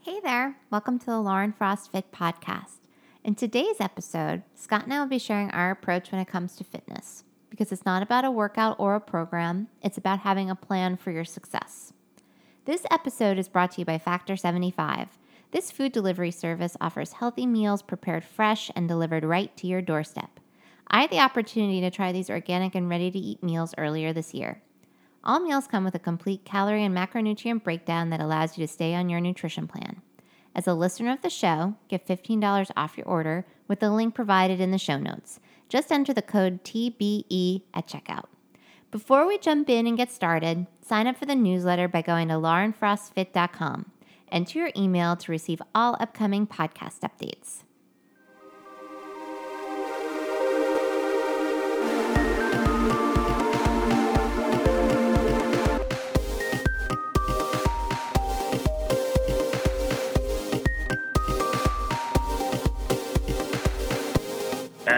Hey there, welcome to the Lauren Frost Fit Podcast. In today's episode, Scott and I will be sharing our approach when it comes to fitness because it's not about a workout or a program, it's about having a plan for your success. This episode is brought to you by Factor 75. This food delivery service offers healthy meals prepared fresh and delivered right to your doorstep. I had the opportunity to try these organic and ready to eat meals earlier this year. All meals come with a complete calorie and macronutrient breakdown that allows you to stay on your nutrition plan. As a listener of the show, get $15 off your order with the link provided in the show notes. Just enter the code TBE at checkout. Before we jump in and get started, sign up for the newsletter by going to laurenfrostfit.com. Enter your email to receive all upcoming podcast updates.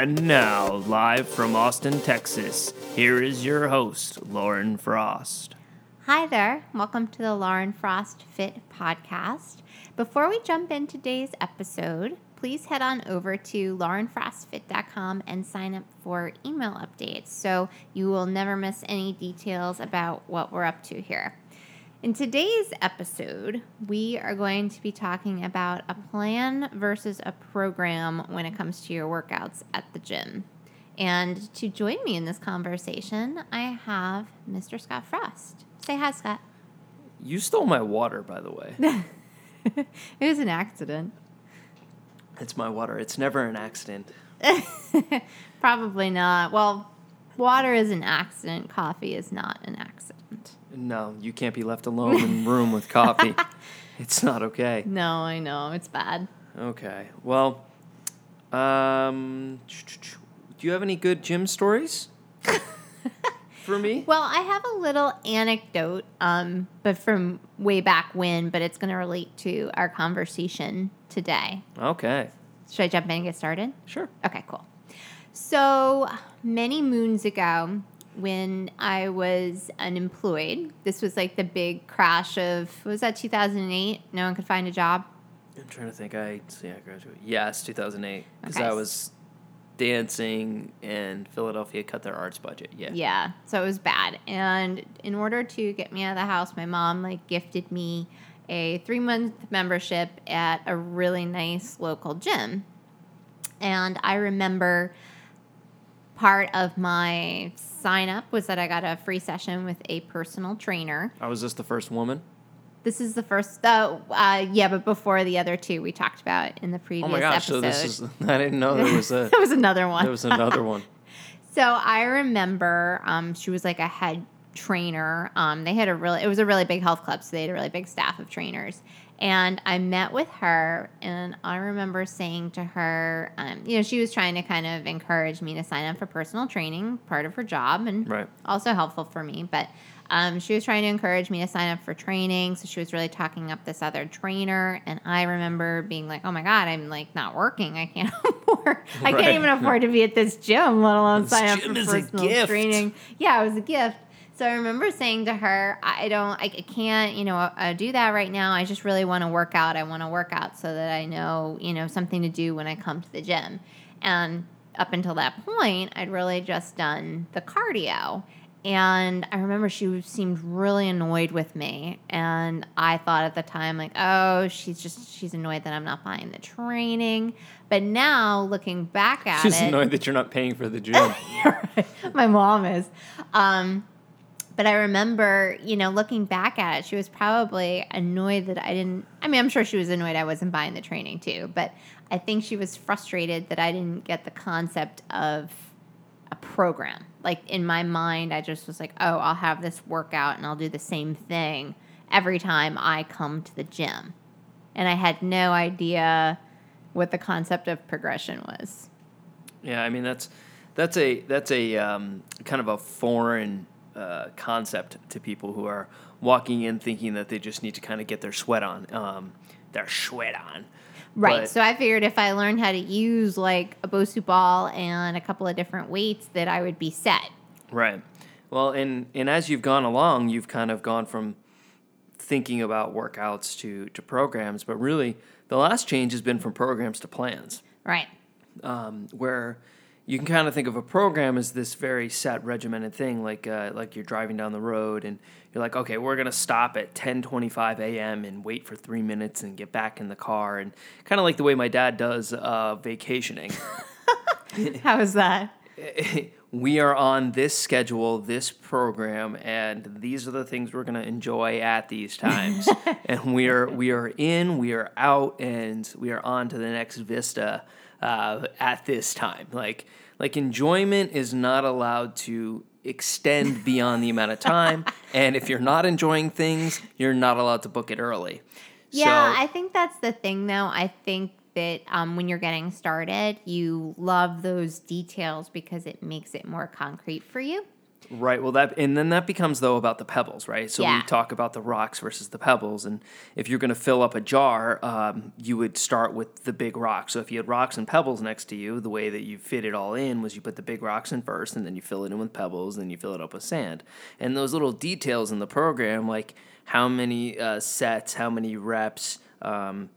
And now, live from Austin, Texas, here is your host, Lauren Frost. Hi there. Welcome to the Lauren Frost Fit podcast. Before we jump in today's episode, please head on over to laurenfrostfit.com and sign up for email updates so you will never miss any details about what we're up to here. In today's episode, we are going to be talking about a plan versus a program when it comes to your workouts at the gym. And to join me in this conversation, I have Mr. Scott Frost. Say hi, Scott. You stole my water, by the way. it was an accident. it's my water. It's never an accident. Probably not. Well, water is an accident, coffee is not an accident. No, you can't be left alone in a room with coffee. It's not okay. No, I know. It's bad. Okay. Well, um, do you have any good gym stories for me? Well, I have a little anecdote, um, but from way back when, but it's going to relate to our conversation today. Okay. Should I jump in and get started? Sure. Okay, cool. So many moons ago, when I was unemployed, this was like the big crash of, was that 2008? No one could find a job? I'm trying to think. I see. I graduated. Yes, 2008. Because Okay. I was dancing and Philadelphia cut their arts budget. Yeah. Yeah, so it was bad. And in order to get me out of the house, my mom like gifted me a three month membership at a really nice local gym. And I remember part of my sign up was that I got a free session with a personal trainer. I was this the first woman. This is the first, uh, uh, yeah, but before the other two we talked about in the previous Oh my gosh! episode. So this is. I didn't know there was a. there was another one. there was another one. So I remember um, she was like a head trainer. Um, they had a really, it was a really big health club, so they had a really big staff of trainers. And I met with her, and I remember saying to her, um, you know, she was trying to kind of encourage me to sign up for personal training, part of her job, and Right. also helpful for me. But um, she was trying to encourage me to sign up for training, so she was really talking up this other trainer. And I remember being like, "Oh my god, I'm like not working. I can't afford. I Right. can't even afford to be at this gym, let alone This sign up for personal training." Yeah, it was a gift. So I remember saying to her, "I don't, I can't, you know, uh, do that right now. I just really want to work out. I want to work out so that I know, you know, something to do when I come to the gym." And up until that point, I'd really just done the cardio. And I remember she seemed really annoyed with me. And I thought at the time, like, oh, she's just, she's annoyed that I'm not buying the training. But now looking back at She's it, annoyed that you're not paying for the gym. Right. My mom is. Um, but I remember, you know, looking back at it, she was probably annoyed that I didn't. I mean, I'm sure she was annoyed I wasn't buying the training too, but I think she was frustrated that I didn't get the concept of a program. Like in my mind, I just was like, oh, I'll have this workout and I'll do the same thing every time I come to the gym. And I had no idea what the concept of progression was. Yeah, I mean that's that's a that's a um, kind of a foreign uh, concept to people who are walking in thinking that they just need to kind of get their sweat on, um, their sweat on. Right. But- so I figured if I learned how to use like a Bosu ball and a couple of different weights, that I would be set. Right. Well, and and as you've gone along, you've kind of gone from thinking about workouts to to programs, but really the last change has been from programs to plans, Right. um, where you can kind of think of a program as this very set regimented thing, like uh, like you're driving down the road and you're like, okay, we're gonna stop at 10:25 a.m. and wait for three minutes and get back in the car, and kind of like the way my dad does uh, vacationing. How is that? we are on this schedule, this program, and these are the things we're gonna enjoy at these times. and we are we are in, we are out, and we are on to the next vista uh, at this time. Like like enjoyment is not allowed to extend beyond the amount of time, and if you're not enjoying things, you're not allowed to book it early. Yeah, So- I think that's the thing, though. I think that um, when you're getting started, you love those details because it makes it more concrete for you. Right. Well, that and then that becomes though about the pebbles, right? So Yeah. we talk about the rocks versus the pebbles, and if you're going to fill up a jar, um, you would start with the big rocks. So if you had rocks and pebbles next to you, the way that you fit it all in was you put the big rocks in first, and then you fill it in with pebbles, and then you fill it up with sand. And those little details in the program, like how many uh, sets, how many reps. Um,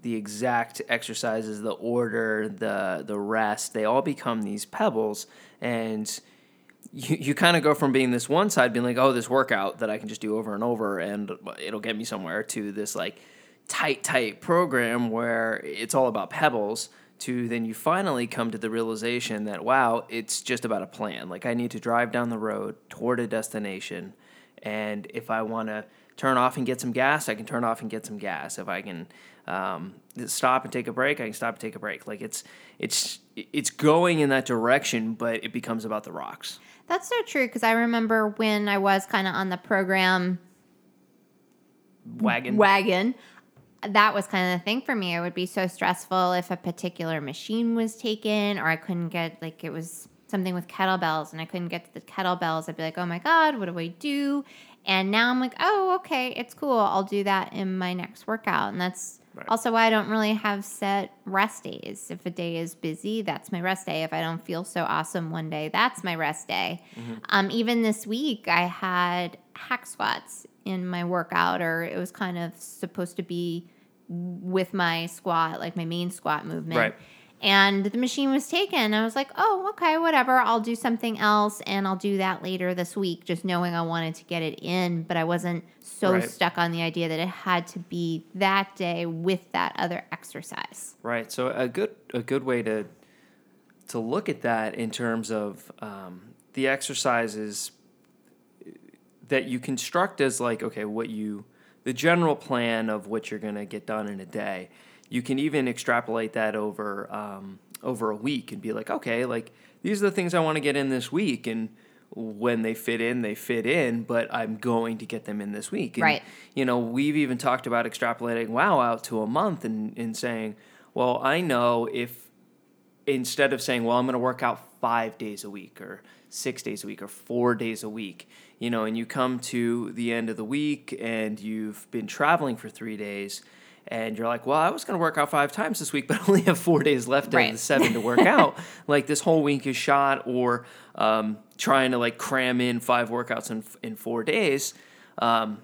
the exact exercises, the order, the the rest, they all become these pebbles, and you, you kind of go from being this one side being like oh this workout that i can just do over and over and it'll get me somewhere to this like tight tight program where it's all about pebbles to then you finally come to the realization that wow it's just about a plan. Like i need to drive down the road toward a destination and if i want to turn off and get some gas i can turn off and get some gas. If i can um, stop and take a break i can stop and take a break. Like it's it's it's going in that direction but it becomes about the rocks That's so true because I remember when I was kind of on the program wagon. wagon. That was kind of the thing for me. It would be so stressful if a particular machine was taken or I couldn't get, like, it was something with kettlebells and I couldn't get to the kettlebells. I'd be like, oh my God, what do I do? And now I'm like, oh, okay, it's cool. I'll do that in my next workout. And that's Right. also I don't really have set rest days. If a day is busy, that's my rest day. If I don't feel so awesome one day, that's my rest day. Um, even this week, I had hack squats in my workout, or it was kind of supposed to be with my squat, like my main squat movement. Right. And the machine was taken. I was like, oh, okay, whatever. I'll do something else and I'll do that later this week, just knowing I wanted to get it in. But I wasn't so Right. stuck on the idea that it had to be that day with that other exercise. Right. So a good a good way to to look at that in terms of um, the exercises that you construct as like okay what you the general plan of what you're going to get done in a day you can even extrapolate that over um, over a week and be like okay like these are the things i want to get in this week and when they fit in they fit in but i'm going to get them in this week and, Right. you know we've even talked about extrapolating wow out to a month and, and saying well i know if instead of saying, well, I'm going to work out five days a week or six days a week or four days a week, you know, and you come to the end of the week and you've been traveling for three days and you're like, well, I was going to work out five times this week, but I only have four days left Right. of the seven to work out. like this whole week is shot or um, trying to like cram in five workouts in, in four days. Um,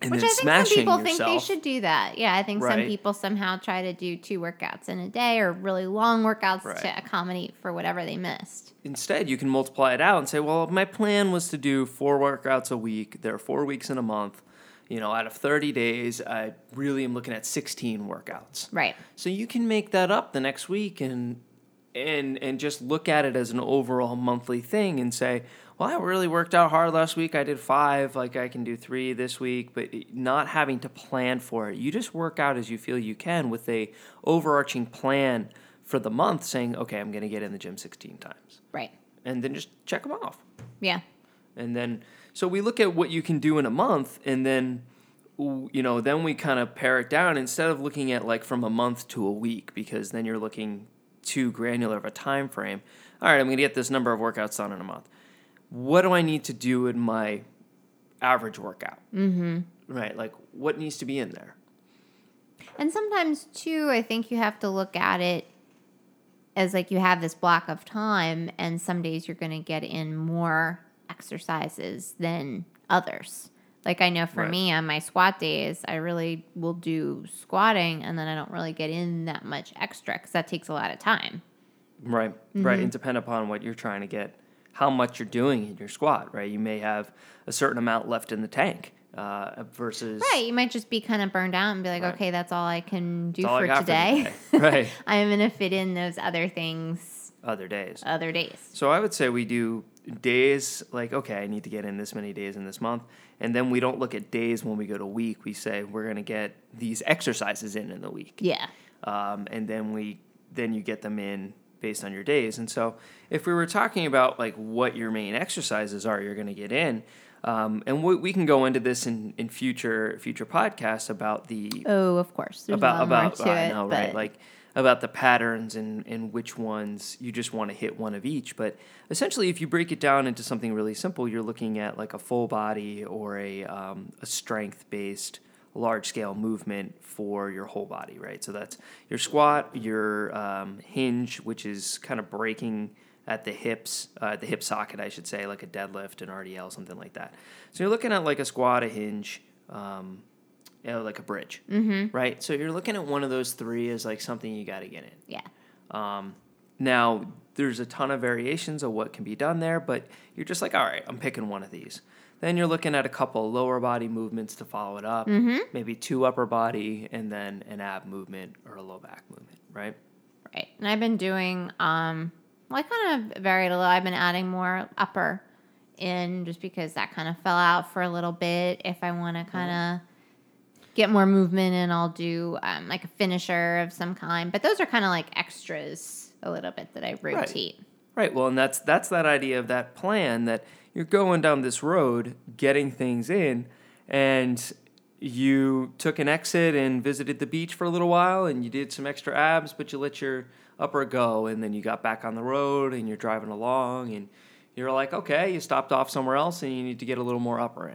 and Which I think some people yourself. think they should do that. Yeah, I think some people somehow try to do two workouts in a day or really long workouts Right. to accommodate for whatever they missed. instead you can multiply it out and say well my plan was to do four workouts a week there are four weeks in a month you know out of 30 days i really am looking at 16 workouts Right. so you can make that up the next week and and and just look at it as an overall monthly thing and say well i really worked out hard last week i did five like i can do three this week but not having to plan for it you just work out as you feel you can with a overarching plan for the month saying okay i'm going to get in the gym 16 times Right. and then just check them off. Yeah. And then, so we look at what you can do in a month, and then, you know, then we kind of pare it down instead of looking at like from a month to a week, because then you're looking too granular of a time frame. All right, I'm going to get this number of workouts done in a month. What do I need to do in my average workout? Mm-hmm. Right, like what needs to be in there? And sometimes too, I think you have to look at it as like you have this block of time, and some days you're going to get in more exercises than others. Like I know for Right. me on my squat days, I really will do squatting and then I don't really get in that much extra because that takes a lot of time. Right, right, Mm-hmm. and depend upon what you're trying to get, how much you're doing in your squat. Right, you may have a certain amount left in the tank uh, versus Right. You might just be kind of burned out and be like, Right. okay, that's all I can do for got for today. today. Right. I'm going to fit in those other things other days. other days. So I would say we do days like okay, I need to get in this many days in this month, and then we don't look at days when we go to week. We say we're going to get these exercises in in the week. Yeah. um, and then we then you get them in based on your days. And so if we were talking about like what your main exercises are, you're going to get in. Um, and we, we can go into this in, in future future podcasts about the Oh, of course. There's about about more to I it. know, right like about the patterns and and which ones you just want to hit one of each but essentially if you break it down into something really simple you're looking at like a full body or a um, a strength based large scale movement for your whole body right so that's your squat your um, hinge which is kind of breaking at the hips, uh, the hip socket, I should say, like a deadlift, an RDL, something like that. So you're looking at like a squat, a hinge, um, you know, like a bridge, mm-hmm. right? So you're looking at one of those three as like something you got to get in. yeah. Um, now, there's a ton of variations of what can be done there, but you're just like, all right, I'm picking one of these. Then you're looking at a couple of lower body movements to follow it up, maybe two upper body, and then an ab movement or a low back movement, right? Right. And I've been doing, um, well, I kind of varied a little. I've been adding more upper in just because that kind of fell out for a little bit. If I want to kind of get more movement and I'll do um, like a finisher of some kind. But those are kind of like extras a little bit that I rotate. Right. Well, and that's that's that idea of that plan that you're going down this road, getting things in, and you took an exit and visited the beach for a little while, and you did some extra abs, but you let your upper go, and then you got back on the road, and you're driving along, and you're like, okay, you stopped off somewhere else, and you need to get a little more upper in.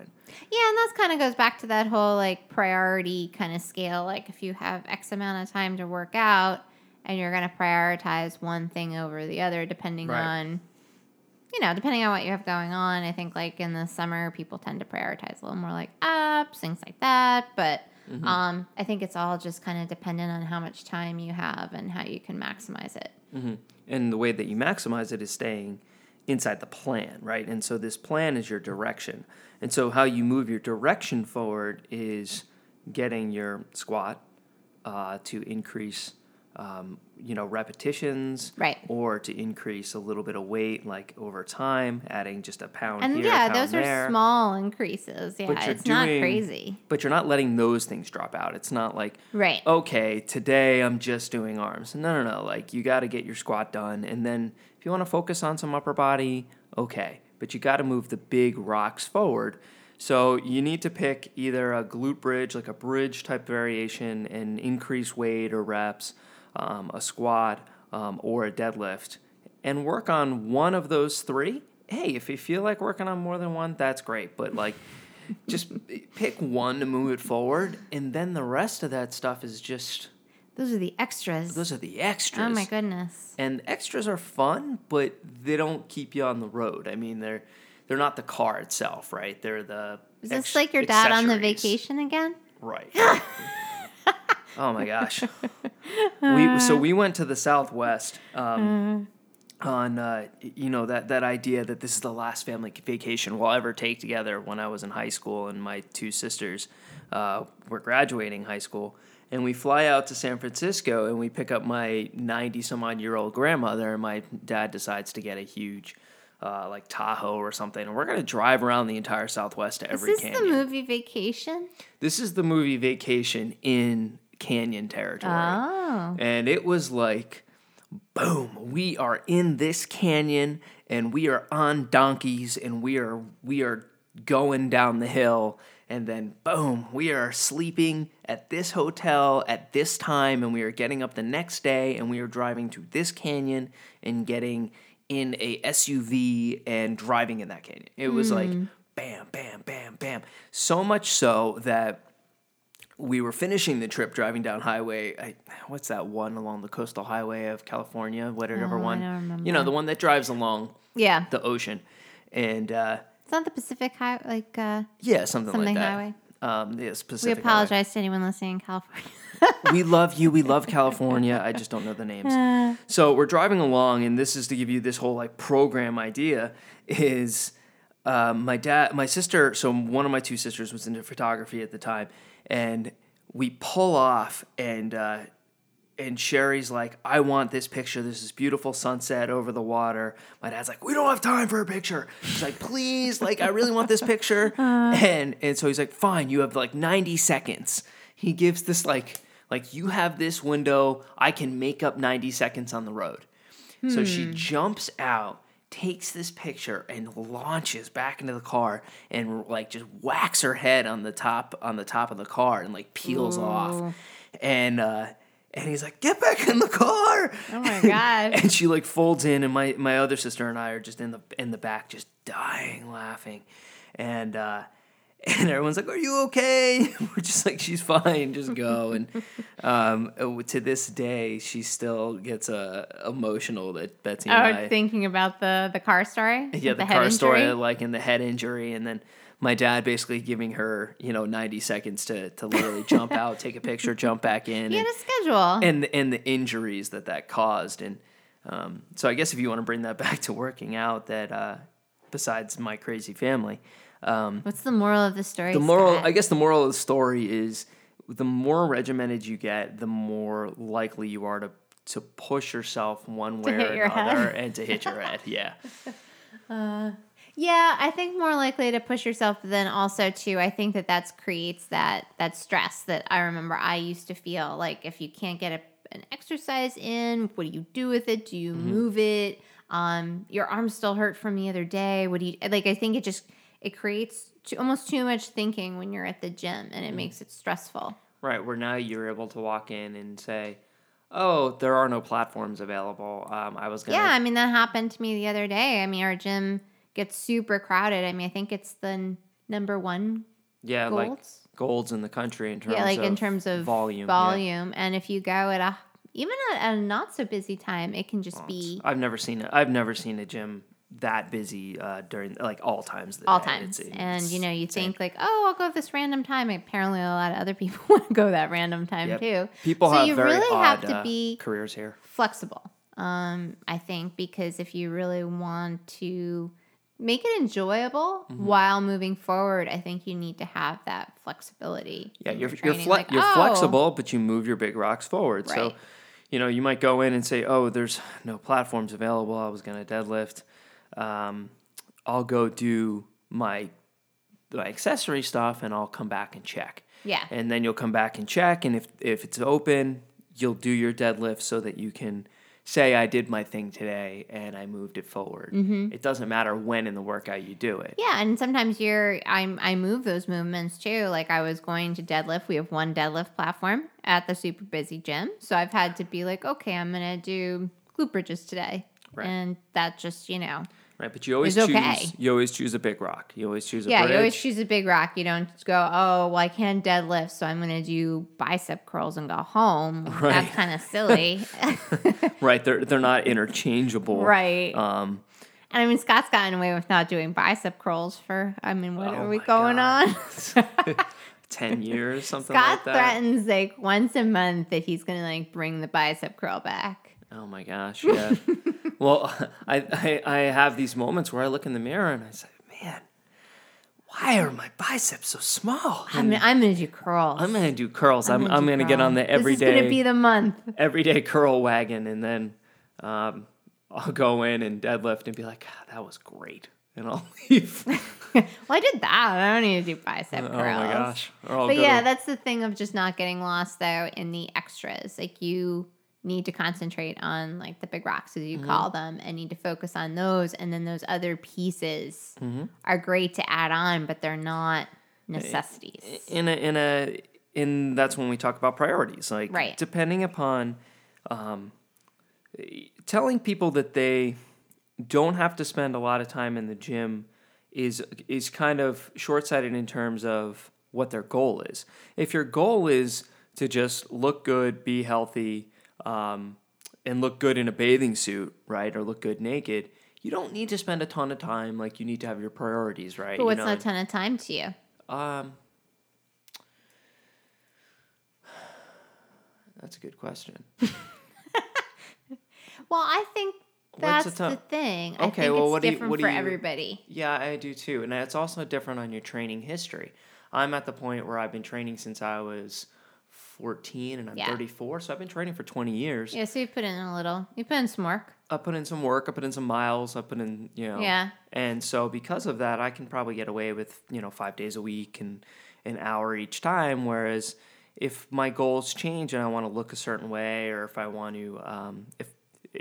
Yeah, and that kind of goes back to that whole like priority kind of scale. Like if you have X amount of time to work out and you're going to prioritize one thing over the other depending Right. on you know, depending on what you have going on. I think like in the summer people tend to prioritize a little more like apps, things like that, but um I think it's all just kind of dependent on how much time you have and how you can maximize it. hmm And the way that you maximize it is staying inside the plan, right? And so this plan is your direction. And so how you move your direction forward is getting your squat uh, to increase, um, you know, repetitions, Right. Or to increase a little bit of weight, like over time, adding just a pound And here, yeah, pound those there. are small increases. Yeah, it's not crazy. But you're not letting those things drop out. It's not like Right. okay, today I'm just doing arms. No, no, no. Like you got to get your squat done, and then you want to focus on some upper body, okay. But you got to move the big rocks forward. So you need to pick either a glute bridge, like a bridge type variation, and increase weight or reps, um, a squat, um, or a deadlift, and work on one of those three. Hey, if you feel like working on more than one, that's great. But like, just pick one to move it forward, and then the rest of that stuff is just Those are the extras. those are the extras. oh my goodness. And extras are fun, but they don't keep you on the road. I mean, they're they're not the car itself, right? They're the Is this ex- like your dad on the vacation again? Right. oh my gosh. We so we went to the Southwest. Um, on uh, you know that that idea that this is the last family vacation we'll ever take together when I was in high school and my two sisters uh, were graduating high school and we fly out to San Francisco and we pick up my 90 some odd year old grandmother and my dad decides to get a huge uh, like Tahoe or something and we're gonna drive around the entire Southwest to every Is this canyon. the movie Vacation? This is the movie Vacation in canyon territory. Oh. And it was like, boom, we are in this canyon and we are on donkeys and we are we are going down the hill and then boom, we are sleeping at this hotel at this time and we are getting up the next day and we are driving to this canyon and getting in a SUV and driving in that canyon. It was like bam, bam, bam, bam. So much so that we were finishing the trip driving down highway. I, what's that one along the coastal highway of California? Whatever Oh, I one. You know, the one that drives along Yeah. the ocean. And uh, It's not the Pacific Highway, like uh, Yeah, something, something like that. highway. Um, yeah, We Pacific Highway. apologize to anyone listening in California. we love you. We love California. I just don't know the names. So we're driving along, and this is to give you this whole like program idea. Is um, my dad, my sister? So one of my two sisters was into photography at the time, and we pull off, and uh, and Sherry's like, I want this picture. This is beautiful sunset over the water. My dad's like, we don't have time for a picture. She's like, please, like, I really want this picture. And and so he's like, fine, you have like 90 seconds. He gives this like, like you have this window. I can make up 90 seconds on the road. So she jumps out, takes this picture, and launches back into the car and like just whacks her head on the top on the top of the car and like peels off. And uh and he's like, "Get back in the car!" Oh my God. and she like folds in, and my my other sister and I are just in the in the back, just dying laughing, and uh, and everyone's like, "Are you okay?" We're just like, "She's fine, just go." And um, uh, to this day, she still gets uh, emotional that Betsy and oh, I, thinking about the the car story. yeah, the, head car story, like in the head injury, and then my dad basically giving her, you know, ninety seconds to to literally jump out, take a picture, jump back in, He and, had a schedule. and and the injuries that that caused, and um, so I guess if you want to bring that back to working out, that uh, besides my crazy family, um, What's the moral of the story? the moral, Scott? I guess, the moral of the story is the more regimented you get, the more likely you are to to push yourself one way or another head. and to hit your head. Yeah. Yeah, I think more likely to push yourself but then also too. I think that that's creates that that stress that I remember I used to feel like if you can't get a, an exercise in, what do you do with it? Do you Mm-hmm. move it? Um, your arm still hurt from the other day. What do you like? I think it just it creates too, almost too much thinking when you're at the gym, and it makes it stressful. Right, where now you're able to walk in and say, "Oh, there are no platforms available." Um, I was gonna. Yeah, I mean that happened to me the other day. I mean our gym gets super crowded. I mean I think it's the n- number one yeah, like Gold's. in the country in terms yeah, like of in terms of volume. yeah. volume. And if you go at a even at a not so busy time, it can just be I've never seen it. I've never seen a gym that busy uh, during like all times. the all day. times. It's- and it's you know, you think like, oh, I'll go at this random time. Apparently, a lot of other people want to go that random time Yep. too. people so have you very really odd have to uh, be careers here. flexible. Um, I think because if you really want to make it enjoyable Mm-hmm. while moving forward, I think you need to have that flexibility. Yeah, you're your you're, fle- like, you're oh, flexible, but you move your big rocks forward. So, you know, you might go in and say, "Oh, there's no platforms available. I was going to deadlift. Um, I'll go do my my accessory stuff, and I'll come back and check." Yeah. And then you'll come back and check, and if if it's open, you'll do your deadlift so that you can say, "I did my thing today, and I moved it forward." Mm-hmm. It doesn't matter when in the workout you do it. Yeah, and sometimes you're I I move those movements too. Like I was going to deadlift. We have one deadlift platform at the super busy gym, so I've had to be like, okay, I'm gonna do glute bridges today, Right. and that just you know, Right, but you always It's choose. okay. You always choose a big rock. You always choose a yeah, you always choose a big rock. You don't go, oh, well, I can't deadlift, so I'm gonna do bicep curls and go home. Right. That's kind of silly, Right, they're they're not interchangeable. right? Um, and I mean, Scott's gotten away with not doing bicep curls for. I mean, what Oh are we going God. on? ten years, something Scott like that. Scott threatens like once a month that he's gonna like bring the bicep curl back. Oh my gosh, yeah. well, I, I I have these moments where I look in the mirror and I say, man, why are my biceps so small? I'm, I'm gonna do curls. I'm gonna do curls. I'm, gonna I'm gonna get on the curl. This is everyday gonna be the month. everyday curl wagon, and then um, I'll go in and deadlift and be like, "God, that was great, and I'll leave. well, I did that. I don't need to do bicep oh curls. my gosh! But yeah, to- that's the thing of just not getting lost though in the extras. Like you need to concentrate on like the big rocks as Mm-hmm. you call them and need to focus on those and then those other pieces Mm-hmm. are great to add on but they're not necessities. in a in a in that's when we talk about priorities like Right. depending upon um, telling people that they don't have to spend a lot of time in the gym is is kind of short-sighted in terms of what their goal is if your goal is to just look good be healthy um, and look good in a bathing suit right or look good naked you you don't need to spend a ton of time. Like you need to have your priorities right. But you what's know? a ton of time to you? Um, that's a good question. Well, I think that's ton- the thing. I Okay, think well, it's what do you- different what do for you- everybody. Yeah, I do too, and it's also different on your training history. I'm at the point where I've been training since I was 14, and I'm Yeah. 34, so I've been training for 20 years. Yeah, so you put in a little. You put in some work. I put in some work, I put in some miles, I put in, you know. Yeah. And so because of that, I can probably get away with, you know, five days a week and an hour each time. Whereas if my goals change and I want to look a certain way, or if I want to, um, if,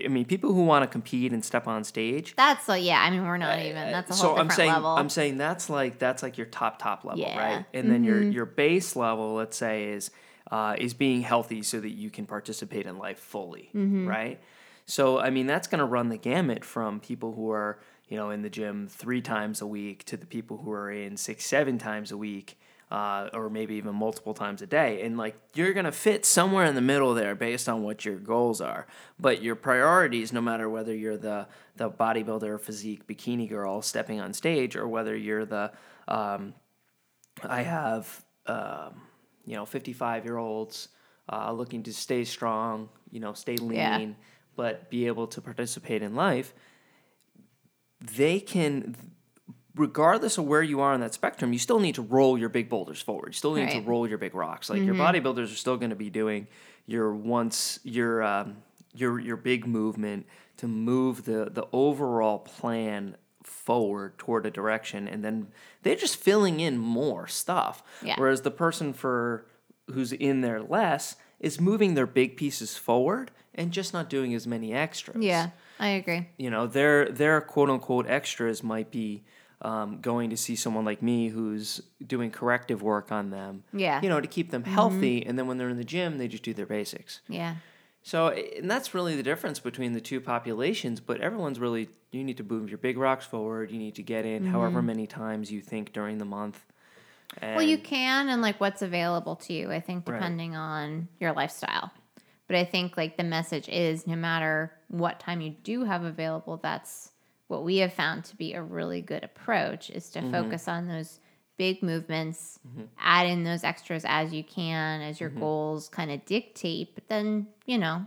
I mean, people who want to compete and step on stage. That's like yeah. I mean, we're not even. That's a whole so different I'm saying level. I'm saying that's like that's like your top top level, Yeah. right? And then your your base level, let's say, is uh, is being healthy so that you can participate in life fully, right? So I mean that's going to run the gamut from people who are you know in the gym three times a week to the people who are in six seven times a week. Uh, or maybe even multiple times a day. And like you're gonna fit somewhere in the middle there based on what your goals are. But your priorities, no matter whether you're the the bodybuilder, physique, bikini girl stepping on stage, or whether you're the um, I have um, you know 55 year olds uh, looking to stay strong, you know, stay lean, Yeah. but be able to participate in life. They can regardless of where you are on that spectrum, you still need to roll your big boulders forward. You still need to roll your big rocks. Like your bodybuilders are still going to be doing your once your um, your your big movement to move the the overall plan forward toward a direction, and then they're just filling in more stuff. Yeah. Whereas the person for who's in there less is moving their big pieces forward and just not doing as many extras yeah, I agree. you know their their quote unquote extras might be um, going to see someone like me who's doing corrective work on them Yeah. you know to keep them healthy and then when they're in the gym they just do their basics Yeah. So and that's really the difference between the two populations but everyone's really you need to move your big rocks forward you need to get in however many times you think during the month and Well, you can, and like what's available to you, I think, Right. depending on your lifestyle. But I think like the message is no matter what time you do have available, that's what we have found to be a really good approach is Mm-hmm. to focus on those big movements, add in those extras as you can, as Mm-hmm. your goals kind of dictate. But then, you know,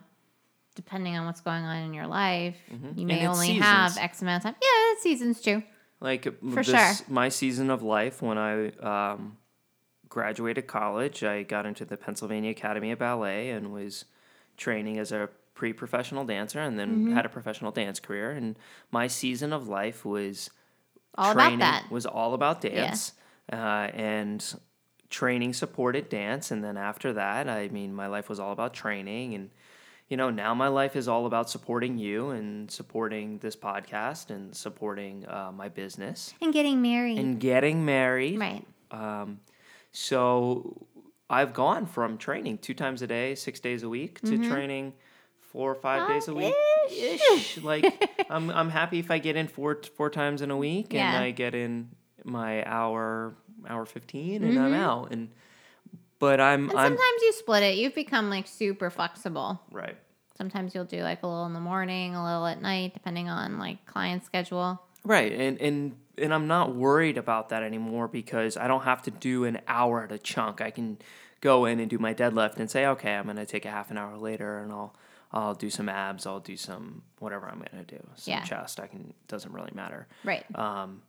depending on what's going on in your life, you may Mm-hmm. only have. X amount of time. Yeah, it's seasons too. like For this, sure. my season of life when I um, graduated college, I got into the Pennsylvania Academy of Ballet and was training as a pre-professional dancer, and then Mm-hmm. had a professional dance career. And my season of life was All about training, that. Was all about dance, uh, and training supported dance. And then after that, I mean, my life was all about training and you know, now my life is all about supporting you and supporting this podcast and supporting uh, my business And getting married. and getting married. right. Um, so I've gone from training two times a day, six days a week, to training four or five days a week. Ish. like I'm, I'm happy if I get in four four times in a week Yeah. and I get in my hour hour fifteen and I'm out and. But I'm And I'm sometimes you split it. You've become like super flexible. right. Sometimes you'll do like a little in the morning, a little at night, depending on like client schedule. Right, and and and I'm not worried about that anymore because I don't have to do an hour at a chunk. I can go in and do my deadlift and say, okay, I'm gonna take a half an hour later and I'll I'll do some abs, I'll do some whatever I'm gonna do, some Yeah. chest. I can doesn't really matter. Right. Um,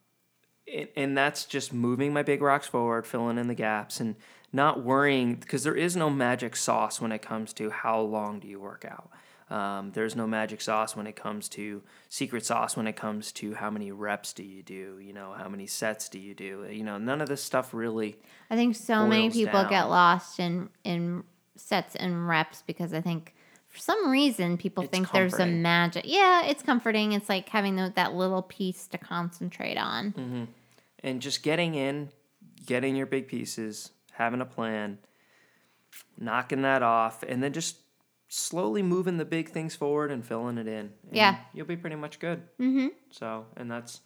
and, and that's just moving my big rocks forward, filling in the gaps, and not worrying because there is no magic sauce when it comes to how long do you work out. Um, there's no magic sauce when it comes to secret sauce when it comes to how many reps do you do, you know, how many sets do you do, you know, none of this stuff really. I think so many people down. get lost in in sets and reps because I think for some reason people It's think there's a magic. Yeah, it's comforting. It's like having that little piece to concentrate on. Mm. And just getting in, getting your big pieces, having a plan, knocking that off, and then just slowly moving the big things forward and filling it in. And Yeah. you'll be pretty much good. Mm-hmm. So, and that's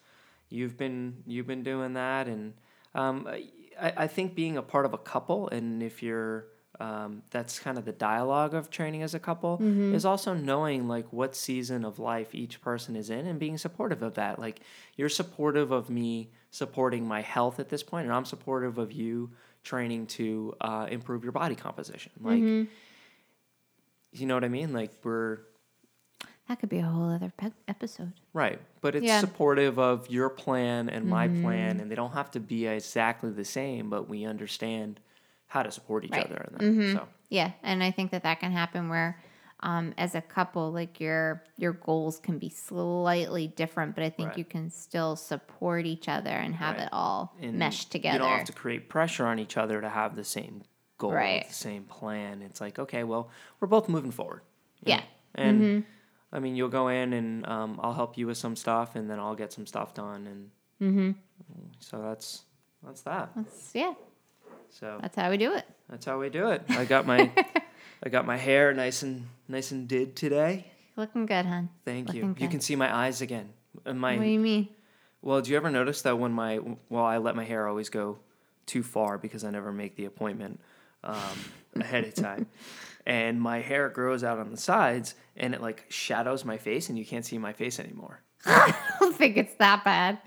you've been you've been doing that, and um, I, I think being a part of a couple, and if you're um, that's kind of the dialogue of training as a couple Mm-hmm. is also knowing like what season of life each person is in and being supportive of that like you're supportive of me supporting my health at this point and i'm supportive of you training to uh, improve your body composition like Mm-hmm. you know what i mean like we're That could be a whole other pe- episode. Right. But it's Yeah. supportive of your plan and my plan, and they don't have to be exactly the same, but we understand how to support each Right. other in that. So, Yeah, and I think that that can happen where, um, as a couple, like your your goals can be slightly different, but I think Right. you can still support each other and have Right. it all and meshed together. You don't have to create pressure on each other to have the same goal, Right. the same plan. It's like, okay, well, we're both moving forward. Yeah. Mm-hmm. And I mean, you'll go in and um, I'll help you with some stuff, and then I'll get some stuff done. And mm-hmm. so that's that's that. That's, yeah, So that's how we do it. that's how we do it. I got my I got my hair nice and nice and did today. Looking good, hon. Thank you. Looking You good. can see my eyes again. And my what do you mean? well, do you ever notice that when my well, I let my hair always go too far because I never make the appointment um, ahead of time, and my hair grows out on the sides and it like shadows my face and you can't see my face anymore. I don't think it's that bad.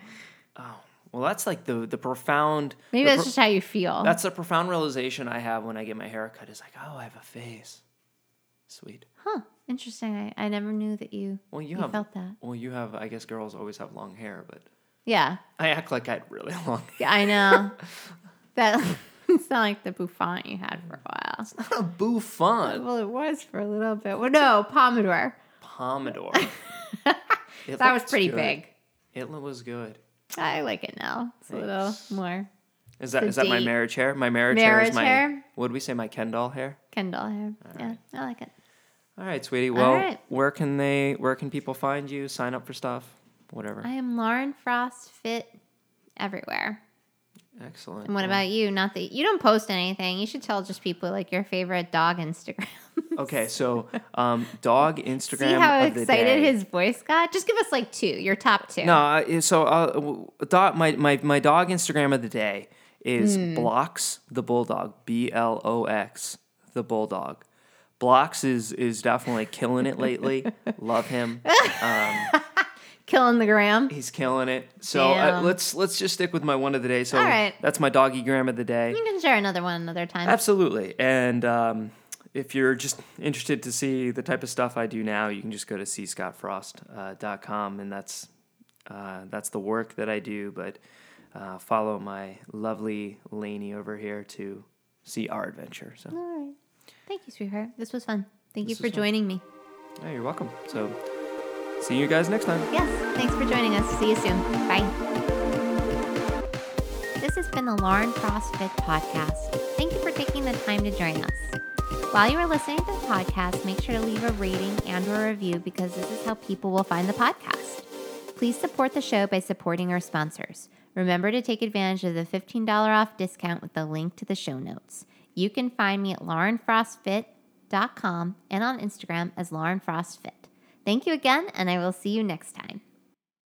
Oh, well, that's like the the profound. Maybe the that's pro- just how you feel. that's the profound realization I have when I get my hair cut. Is like, oh, I have a face. Sweet. huh? Interesting. I, I never knew that you Well, you you have. felt that. Well, you have. I guess girls always have long hair, but Yeah, I act like I had really long. Hair. yeah, I know. that it's not like the bouffant you had for a while. It's Not a bouffant. Well, it was for a little bit. Well, no, pompadour. pompadour. That was pretty good. big. It was good. I like it now. It's a little more Is that is that my date. marriage hair? My marriage, hair Marriage is my. hair? What did we say? My Ken doll hair. Kendall hair. Yeah, I like it. All right, sweetie. Well, right. where can they? Where can people find you? Sign up for stuff. Whatever. I am Lauren Frost Fit everywhere. Excellent. And what Well, about you? Not that you don't post anything. You should tell just people like your favorite dog Instagram. Okay, so um, dog Instagram. See how of the excited day. his voice got? Just give us like two, your top two. No, so uh, dog, my, my my dog Instagram of the day is Hmm. Blox the bulldog. B L O X the bulldog. Blox is is definitely killing it lately. Love him. Killing the gram. He's killing it. So uh, let's let's just stick with my one of the day. So All right. that's my doggy gram of the day. You can share another one another time. Absolutely. And um, if you're just interested to see the type of stuff I do now, you can just go to cscottfrost.com, and that's uh, that's the work that I do. But uh, follow my lovely Laney over here to see our adventure. So, All right. Thank you, sweetheart. This was fun. Thank This you for was fun. joining me. yeah, you're welcome. So, see you guys next time. Yes, thanks for joining us. See you soon. Bye. This has been the Lauren Frost Fit podcast. Thank you for taking the time to join us. While you are listening to the podcast, make sure to leave a rating and or a review because this is how people will find the podcast. Please support the show by supporting our sponsors. Remember to take advantage of the $15 off discount with the link to the show notes. You can find me at laurenfrostfit.com and on Instagram as Lauren Frost Fit. Thank you again, and I will see you next time.